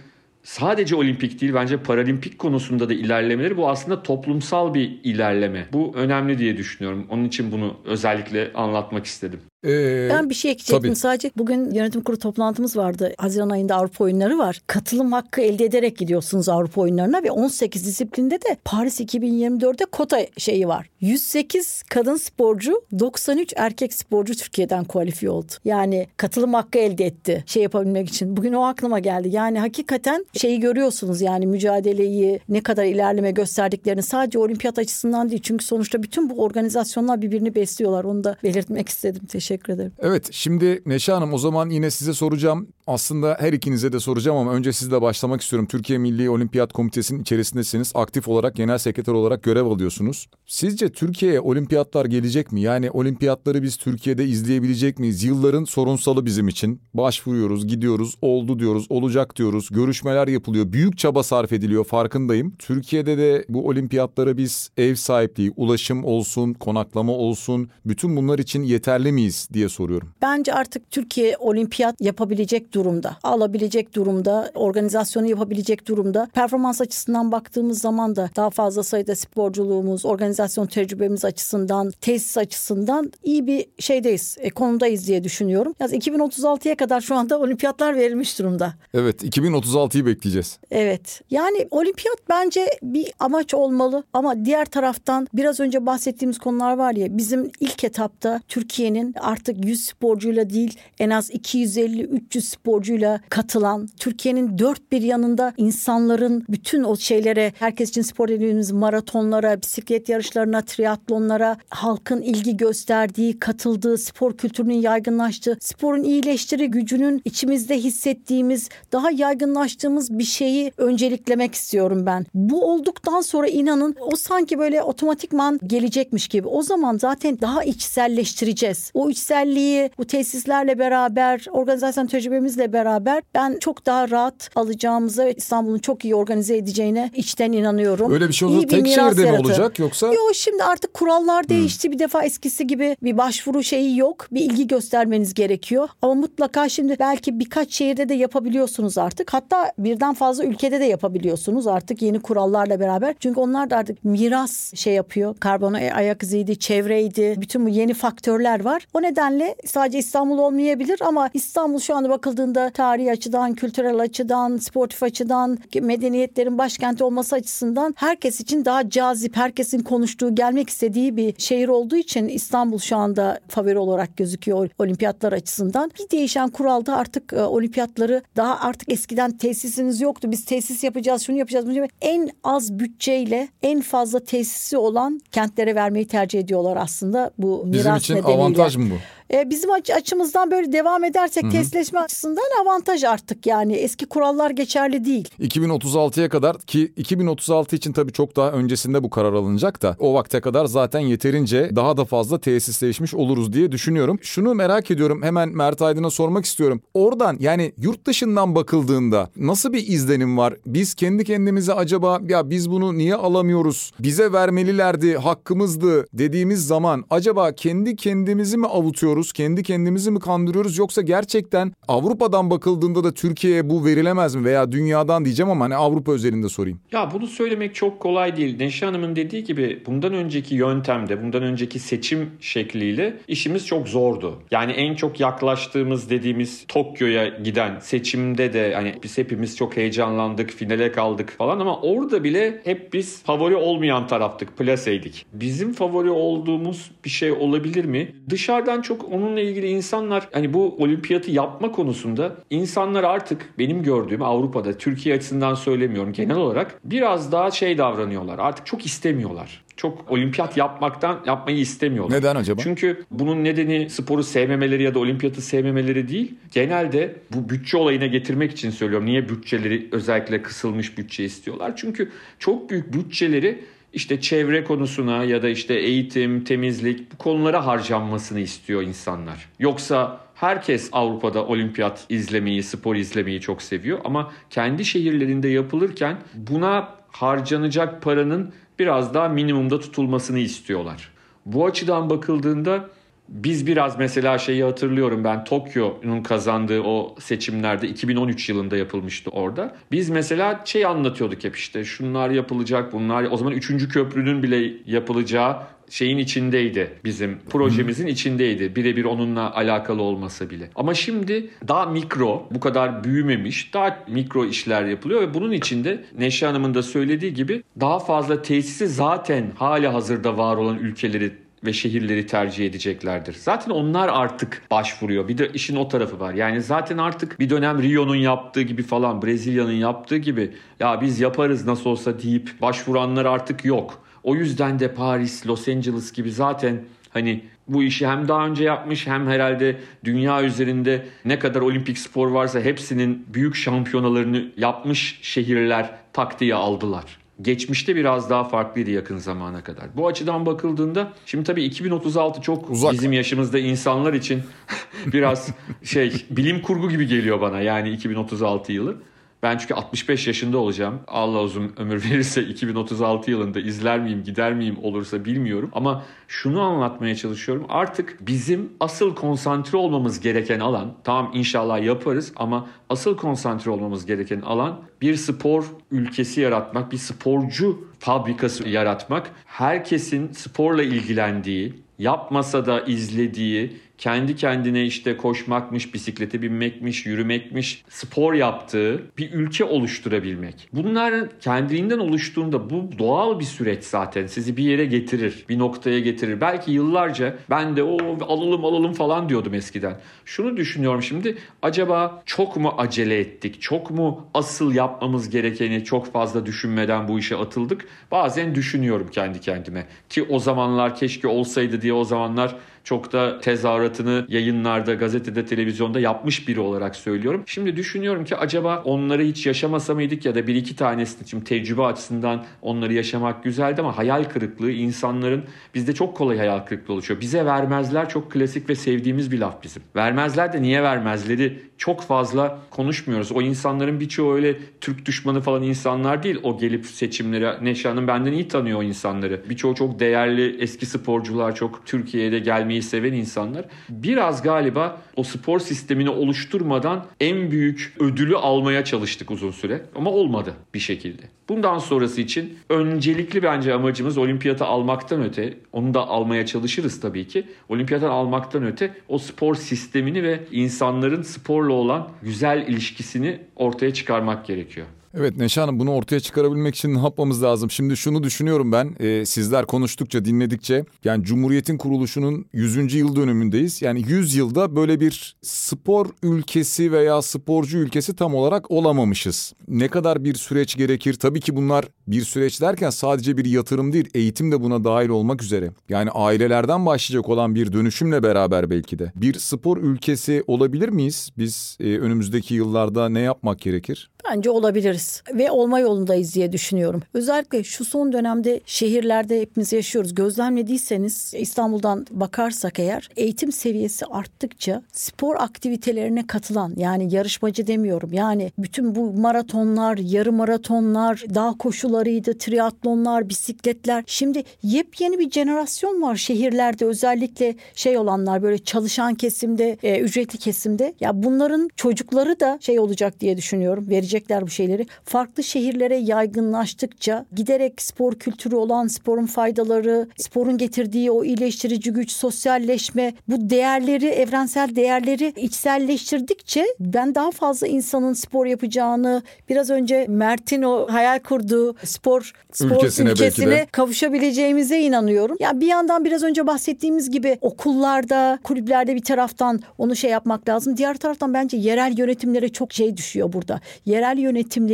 sadece olimpik değil bence paralimpik konusunda da ilerlemeleri bu aslında toplumsal bir ilerleme. Bu önemli diye düşünüyorum. Onun için bunu özellikle anlatmak istedim. Ee, ben bir şey ekleyecektim tabii. sadece. Bugün yönetim kurulu toplantımız vardı. Haziran ayında Avrupa oyunları var. Katılım hakkı elde ederek gidiyorsunuz Avrupa oyunlarına ve 18 disiplinde de Paris 2024'de kota şeyi var. 108 kadın sporcu, 93 erkek sporcu Türkiye'den kualifiye oldu. Yani katılım hakkı elde etti şey yapabilmek için. Bugün o aklıma geldi. Yani hakikaten şeyi görüyorsunuz yani mücadeleyi ne kadar ilerleme gösterdiklerini sadece olimpiyat açısından değil. Çünkü sonuçta bütün bu organizasyonlar birbirini besliyorlar. Onu da belirtmek istedim. Teşekkür Teşekkür ederim. Evet şimdi Neşe Hanım o zaman yine size soracağım. Aslında her ikinize de soracağım ama önce sizle başlamak istiyorum. Türkiye Milli Olimpiyat Komitesi'nin içerisindesiniz. Aktif olarak genel sekreter olarak görev alıyorsunuz. Sizce Türkiye'ye olimpiyatlar gelecek mi? Yani olimpiyatları biz Türkiye'de izleyebilecek miyiz? Yılların sorunsalı bizim için. Başvuruyoruz, gidiyoruz, oldu diyoruz, olacak diyoruz. Görüşmeler yapılıyor. Büyük çaba sarf ediliyor farkındayım. Türkiye'de de bu olimpiyatlara biz ev sahipliği, ulaşım olsun, konaklama olsun bütün bunlar için yeterli miyiz? diye soruyorum. Bence artık Türkiye olimpiyat yapabilecek durumda. Alabilecek durumda, organizasyonu yapabilecek durumda. Performans açısından baktığımız zaman da daha fazla sayıda sporculuğumuz, organizasyon tecrübemiz açısından, tesis açısından iyi bir şeydeyiz, e, konumdayız diye düşünüyorum. Yaz 2036'ya kadar şu anda olimpiyatlar verilmiş durumda. Evet, 2036'yı bekleyeceğiz. Evet. Yani olimpiyat bence bir amaç olmalı ama diğer taraftan biraz önce bahsettiğimiz konular var ya bizim ilk etapta Türkiye'nin artık 100 sporcuyla değil en az 250-300 sporcuyla katılan Türkiye'nin dört bir yanında insanların bütün o şeylere herkes için spor dediğimiz maratonlara, bisiklet yarışlarına, triatlonlara halkın ilgi gösterdiği, katıldığı, spor kültürünün yaygınlaştığı, sporun iyileştiri gücünün içimizde hissettiğimiz, daha yaygınlaştığımız bir şeyi önceliklemek istiyorum ben. Bu olduktan sonra inanın o sanki böyle otomatikman gelecekmiş gibi. O zaman zaten daha içselleştireceğiz. O iç içselliği bu tesislerle beraber organizasyon tecrübemizle beraber ben çok daha rahat alacağımıza ve İstanbul'un çok iyi organize edeceğine içten inanıyorum. Öyle bir şey olursa tek şehirde mi olacak yoksa? Yok şimdi artık kurallar değişti. Hmm. Bir defa eskisi gibi bir başvuru şeyi yok. Bir ilgi göstermeniz gerekiyor. Ama mutlaka şimdi belki birkaç şehirde de yapabiliyorsunuz artık. Hatta birden fazla ülkede de yapabiliyorsunuz artık yeni kurallarla beraber. Çünkü onlar da artık miras şey yapıyor. Karbon ayak iziydi, çevreydi. Bütün bu yeni faktörler var. O nedenle sadece İstanbul olmayabilir ama İstanbul şu anda bakıldığında tarihi açıdan, kültürel açıdan, sportif açıdan, medeniyetlerin başkenti olması açısından herkes için daha cazip, herkesin konuştuğu, gelmek istediği bir şehir olduğu için İstanbul şu anda favori olarak gözüküyor olimpiyatlar açısından. Bir değişen kuralda artık e, olimpiyatları daha artık eskiden tesisiniz yoktu. Biz tesis yapacağız, şunu yapacağız. Bunu yapacağız. En az bütçeyle en fazla tesisi olan kentlere vermeyi tercih ediyorlar aslında bu miras Bizim için nedeniyle. avantaj mı bu? E, bizim açımızdan böyle devam edersek testleşme açısından avantaj arttık yani eski kurallar geçerli değil. 2036'ya kadar ki 2036 için tabii çok daha öncesinde bu karar alınacak da o vakte kadar zaten yeterince daha da fazla tesisleşmiş oluruz diye düşünüyorum. Şunu merak ediyorum hemen Mert Aydın'a sormak istiyorum. Oradan yani yurt dışından bakıldığında nasıl bir izlenim var? Biz kendi kendimize acaba ya biz bunu niye alamıyoruz? Bize vermelilerdi, hakkımızdı dediğimiz zaman acaba kendi kendimizi mi avutuyoruz? Kendi kendimizi mi kandırıyoruz yoksa gerçekten Avrupa'dan bakıldığında da Türkiye'ye bu verilemez mi veya dünyadan diyeceğim ama hani Avrupa özelinde sorayım. Ya bunu söylemek çok kolay değil. Neşe Hanım'ın dediği gibi bundan önceki yöntemde, bundan önceki seçim şekliyle işimiz çok zordu. Yani en çok yaklaştığımız dediğimiz Tokyo'ya giden seçimde de hani biz hepimiz çok heyecanlandık, finale kaldık falan ama orada bile hep biz favori olmayan taraftık, plaseydik. Bizim favori olduğumuz bir şey olabilir mi? Dışarıdan çok onunla ilgili insanlar hani bu olimpiyatı yapma konusunda insanlar artık benim gördüğüm Avrupa'da, Türkiye açısından söylemiyorum genel olarak biraz daha şey davranıyorlar. Artık çok istemiyorlar çok olimpiyat yapmaktan yapmayı istemiyorlar. Neden acaba? Çünkü bunun nedeni sporu sevmemeleri ya da olimpiyatı sevmemeleri değil. Genelde bu bütçe olayına getirmek için söylüyorum. Niye bütçeleri özellikle kısılmış bütçe istiyorlar? Çünkü çok büyük bütçeleri işte çevre konusuna ya da işte eğitim, temizlik bu konulara harcanmasını istiyor insanlar. Yoksa herkes Avrupa'da olimpiyat izlemeyi, spor izlemeyi çok seviyor ama kendi şehirlerinde yapılırken buna harcanacak paranın biraz daha minimumda tutulmasını istiyorlar. Bu açıdan bakıldığında biz biraz mesela şeyi hatırlıyorum ben Tokyo'nun kazandığı o seçimlerde 2013 yılında yapılmıştı orada. Biz mesela şey anlatıyorduk hep işte şunlar yapılacak bunlar o zaman 3. köprünün bile yapılacağı şeyin içindeydi bizim projemizin içindeydi birebir onunla alakalı olmasa bile. Ama şimdi daha mikro bu kadar büyümemiş daha mikro işler yapılıyor ve bunun içinde Neşe Hanım'ın da söylediği gibi daha fazla tesisi zaten hali hazırda var olan ülkeleri ve şehirleri tercih edeceklerdir. Zaten onlar artık başvuruyor. Bir de işin o tarafı var. Yani zaten artık bir dönem Rio'nun yaptığı gibi falan Brezilya'nın yaptığı gibi ya biz yaparız nasıl olsa deyip başvuranlar artık yok. O yüzden de Paris, Los Angeles gibi zaten hani bu işi hem daha önce yapmış hem herhalde dünya üzerinde ne kadar olimpik spor varsa hepsinin büyük şampiyonalarını yapmış şehirler taktiği aldılar. Geçmişte biraz daha farklıydı yakın zamana kadar. Bu açıdan bakıldığında şimdi tabii 2036 çok Uzak. bizim yaşımızda insanlar için biraz şey bilim kurgu gibi geliyor bana yani 2036 yılı. Ben çünkü 65 yaşında olacağım. Allah uzun ömür verirse 2036 yılında izler miyim, gider miyim olursa bilmiyorum. Ama şunu anlatmaya çalışıyorum. Artık bizim asıl konsantre olmamız gereken alan, tamam inşallah yaparız ama asıl konsantre olmamız gereken alan bir spor ülkesi yaratmak, bir sporcu fabrikası yaratmak. Herkesin sporla ilgilendiği, yapmasa da izlediği, kendi kendine işte koşmakmış, bisiklete binmekmiş, yürümekmiş, spor yaptığı bir ülke oluşturabilmek. Bunlar kendiliğinden oluştuğunda bu doğal bir süreç zaten. Sizi bir yere getirir, bir noktaya getirir. Belki yıllarca ben de o alalım alalım falan diyordum eskiden. Şunu düşünüyorum şimdi acaba çok mu acele ettik? Çok mu asıl yapmamız gerekeni çok fazla düşünmeden bu işe atıldık? Bazen düşünüyorum kendi kendime. Ki o zamanlar keşke olsaydı diye o zamanlar çok da tezahüratını yayınlarda, gazetede, televizyonda yapmış biri olarak söylüyorum. Şimdi düşünüyorum ki acaba onları hiç yaşamasa mıydık ya da bir iki tanesini şimdi tecrübe açısından onları yaşamak güzeldi ama hayal kırıklığı insanların bizde çok kolay hayal kırıklığı oluşuyor. Bize vermezler çok klasik ve sevdiğimiz bir laf bizim. Vermezler de niye vermezleri çok fazla konuşmuyoruz. O insanların birçoğu öyle Türk düşmanı falan insanlar değil. O gelip seçimlere Neşe Hanım benden iyi tanıyor o insanları. Birçoğu çok değerli eski sporcular, çok Türkiye'de gelmeyi seven insanlar. Biraz galiba o spor sistemini oluşturmadan en büyük ödülü almaya çalıştık uzun süre. Ama olmadı bir şekilde. Bundan sonrası için öncelikli bence amacımız olimpiyata almaktan öte, onu da almaya çalışırız tabii ki. Olimpiyata almaktan öte o spor sistemini ve insanların sporla olan güzel ilişkisini ortaya çıkarmak gerekiyor. Evet Neşe Hanım bunu ortaya çıkarabilmek için ne yapmamız lazım? Şimdi şunu düşünüyorum ben e, sizler konuştukça dinledikçe yani Cumhuriyet'in kuruluşunun 100. yıl dönümündeyiz. Yani 100 yılda böyle bir spor ülkesi veya sporcu ülkesi tam olarak olamamışız. Ne kadar bir süreç gerekir? Tabii ki bunlar bir süreç derken sadece bir yatırım değil eğitim de buna dahil olmak üzere. Yani ailelerden başlayacak olan bir dönüşümle beraber belki de. Bir spor ülkesi olabilir miyiz? Biz e, önümüzdeki yıllarda ne yapmak gerekir? Bence olabiliriz ve olma yolundayız diye düşünüyorum. Özellikle şu son dönemde şehirlerde hepimiz yaşıyoruz. Gözlemlediyseniz İstanbul'dan bakarsak eğer eğitim seviyesi arttıkça spor aktivitelerine katılan yani yarışmacı demiyorum. Yani bütün bu maratonlar, yarı maratonlar, dağ koşularıydı, triatlonlar, bisikletler. Şimdi yepyeni bir jenerasyon var şehirlerde özellikle şey olanlar böyle çalışan kesimde, e, ücretli kesimde. Ya bunların çocukları da şey olacak diye düşünüyorum. Verecek görecekler bu şeyleri. Farklı şehirlere yaygınlaştıkça giderek spor kültürü olan sporun faydaları, sporun getirdiği o iyileştirici güç, sosyalleşme, bu değerleri, evrensel değerleri içselleştirdikçe ben daha fazla insanın spor yapacağını, biraz önce Mert'in o hayal kurduğu spor, spor ülkesine, ülkesine kavuşabileceğimize inanıyorum. Ya yani bir yandan biraz önce bahsettiğimiz gibi okullarda, kulüplerde bir taraftan onu şey yapmak lazım. Diğer taraftan bence yerel yönetimlere çok şey düşüyor burada. Yerel yerel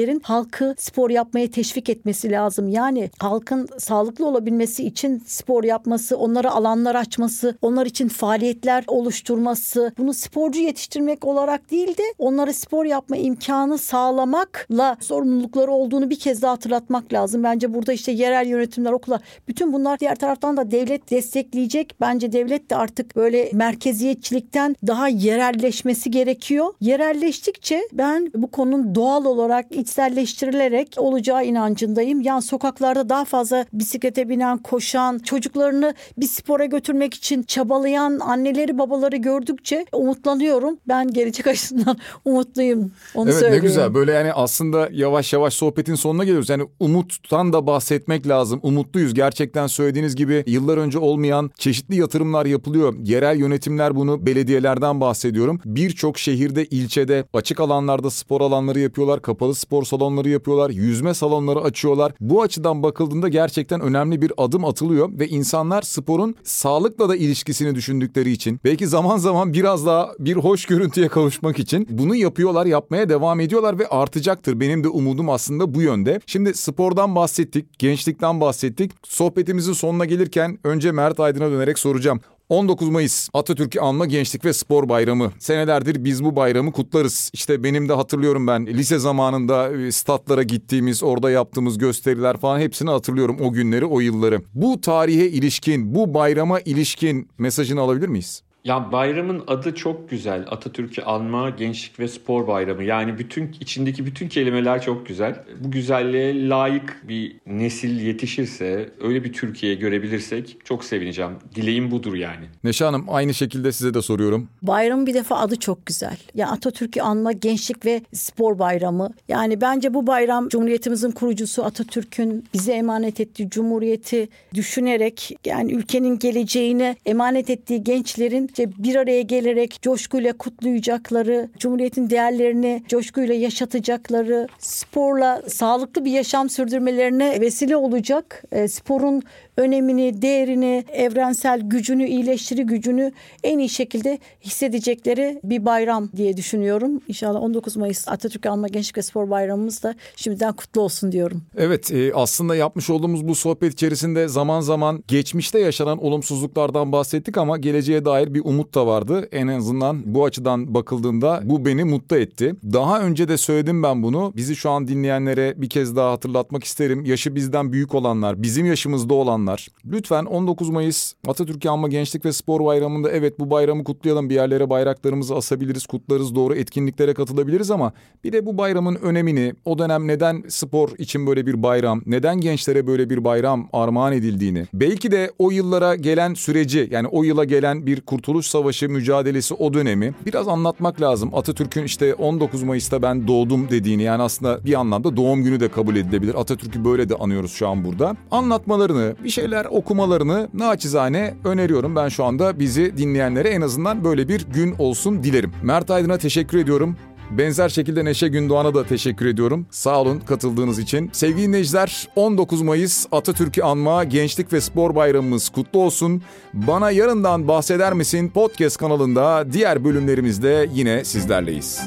yönetimlerin halkı spor yapmaya teşvik etmesi lazım. Yani halkın sağlıklı olabilmesi için spor yapması, onlara alanlar açması, onlar için faaliyetler oluşturması, bunu sporcu yetiştirmek olarak değil de onlara spor yapma imkanı sağlamakla sorumlulukları olduğunu bir kez daha hatırlatmak lazım. Bence burada işte yerel yönetimler, okullar, bütün bunlar diğer taraftan da devlet destekleyecek. Bence devlet de artık böyle merkeziyetçilikten daha yerelleşmesi gerekiyor. Yerelleştikçe ben bu konunun doğal olarak içselleştirilerek olacağı inancındayım. Yani sokaklarda daha fazla bisiklete binen, koşan, çocuklarını bir spora götürmek için çabalayan anneleri babaları gördükçe umutlanıyorum. Ben gelecek açısından umutluyum. Onu evet söyleyeyim. ne güzel böyle yani aslında yavaş yavaş sohbetin sonuna geliyoruz. Yani umuttan da bahsetmek lazım. Umutluyuz gerçekten söylediğiniz gibi yıllar önce olmayan çeşitli yatırımlar yapılıyor. Yerel yönetimler bunu belediyelerden bahsediyorum. Birçok şehirde, ilçede açık alanlarda spor alanları yapıyorlar yapıyorlar, kapalı spor salonları yapıyorlar, yüzme salonları açıyorlar. Bu açıdan bakıldığında gerçekten önemli bir adım atılıyor ve insanlar sporun sağlıkla da ilişkisini düşündükleri için belki zaman zaman biraz daha bir hoş görüntüye kavuşmak için bunu yapıyorlar, yapmaya devam ediyorlar ve artacaktır. Benim de umudum aslında bu yönde. Şimdi spordan bahsettik, gençlikten bahsettik. Sohbetimizin sonuna gelirken önce Mert Aydın'a dönerek soracağım. 19 Mayıs Atatürk'ü anma Gençlik ve Spor Bayramı. Senelerdir biz bu bayramı kutlarız. İşte benim de hatırlıyorum ben lise zamanında e, statlara gittiğimiz, orada yaptığımız gösteriler falan hepsini hatırlıyorum o günleri, o yılları. Bu tarihe ilişkin, bu bayrama ilişkin mesajını alabilir miyiz? Ya bayramın adı çok güzel. Atatürk'ü anma, gençlik ve spor bayramı. Yani bütün içindeki bütün kelimeler çok güzel. Bu güzelliğe layık bir nesil yetişirse, öyle bir Türkiye görebilirsek çok sevineceğim. Dileğim budur yani. Neşe Hanım aynı şekilde size de soruyorum. Bayramın bir defa adı çok güzel. Yani Atatürk'ü anma, gençlik ve spor bayramı. Yani bence bu bayram Cumhuriyetimizin kurucusu Atatürk'ün bize emanet ettiği Cumhuriyeti düşünerek yani ülkenin geleceğine emanet ettiği gençlerin işte bir araya gelerek coşkuyla kutlayacakları, Cumhuriyet'in değerlerini coşkuyla yaşatacakları, sporla sağlıklı bir yaşam sürdürmelerine vesile olacak. E, sporun önemini, değerini, evrensel gücünü, iyileştiri gücünü en iyi şekilde hissedecekleri bir bayram diye düşünüyorum. İnşallah 19 Mayıs Atatürk Anma Gençlik ve Spor Bayramımız da şimdiden kutlu olsun diyorum. Evet e, aslında yapmış olduğumuz bu sohbet içerisinde zaman zaman geçmişte yaşanan olumsuzluklardan bahsettik ama geleceğe dair bir umut da vardı. En azından bu açıdan bakıldığında bu beni mutlu etti. Daha önce de söyledim ben bunu. Bizi şu an dinleyenlere bir kez daha hatırlatmak isterim. Yaşı bizden büyük olanlar, bizim yaşımızda olanlar. Lütfen 19 Mayıs Atatürk Anma Gençlik ve Spor Bayramı'nda evet bu bayramı kutlayalım. Bir yerlere bayraklarımızı asabiliriz, kutlarız, doğru etkinliklere katılabiliriz ama bir de bu bayramın önemini, o dönem neden spor için böyle bir bayram, neden gençlere böyle bir bayram armağan edildiğini, belki de o yıllara gelen süreci yani o yıla gelen bir kurtuluş savaşı mücadelesi o dönemi biraz anlatmak lazım. Atatürk'ün işte 19 Mayıs'ta ben doğdum dediğini yani aslında bir anlamda doğum günü de kabul edilebilir. Atatürk'ü böyle de anıyoruz şu an burada. Anlatmalarını, bir şeyler okumalarını naçizane öneriyorum. Ben şu anda bizi dinleyenlere en azından böyle bir gün olsun dilerim. Mert Aydın'a teşekkür ediyorum. Benzer şekilde Neşe Gündoğan'a da teşekkür ediyorum. Sağ olun katıldığınız için. Sevgili dinleyiciler 19 Mayıs Atatürk'ü anma Gençlik ve Spor Bayramımız kutlu olsun. Bana yarından bahseder misin podcast kanalında diğer bölümlerimizde yine sizlerleyiz.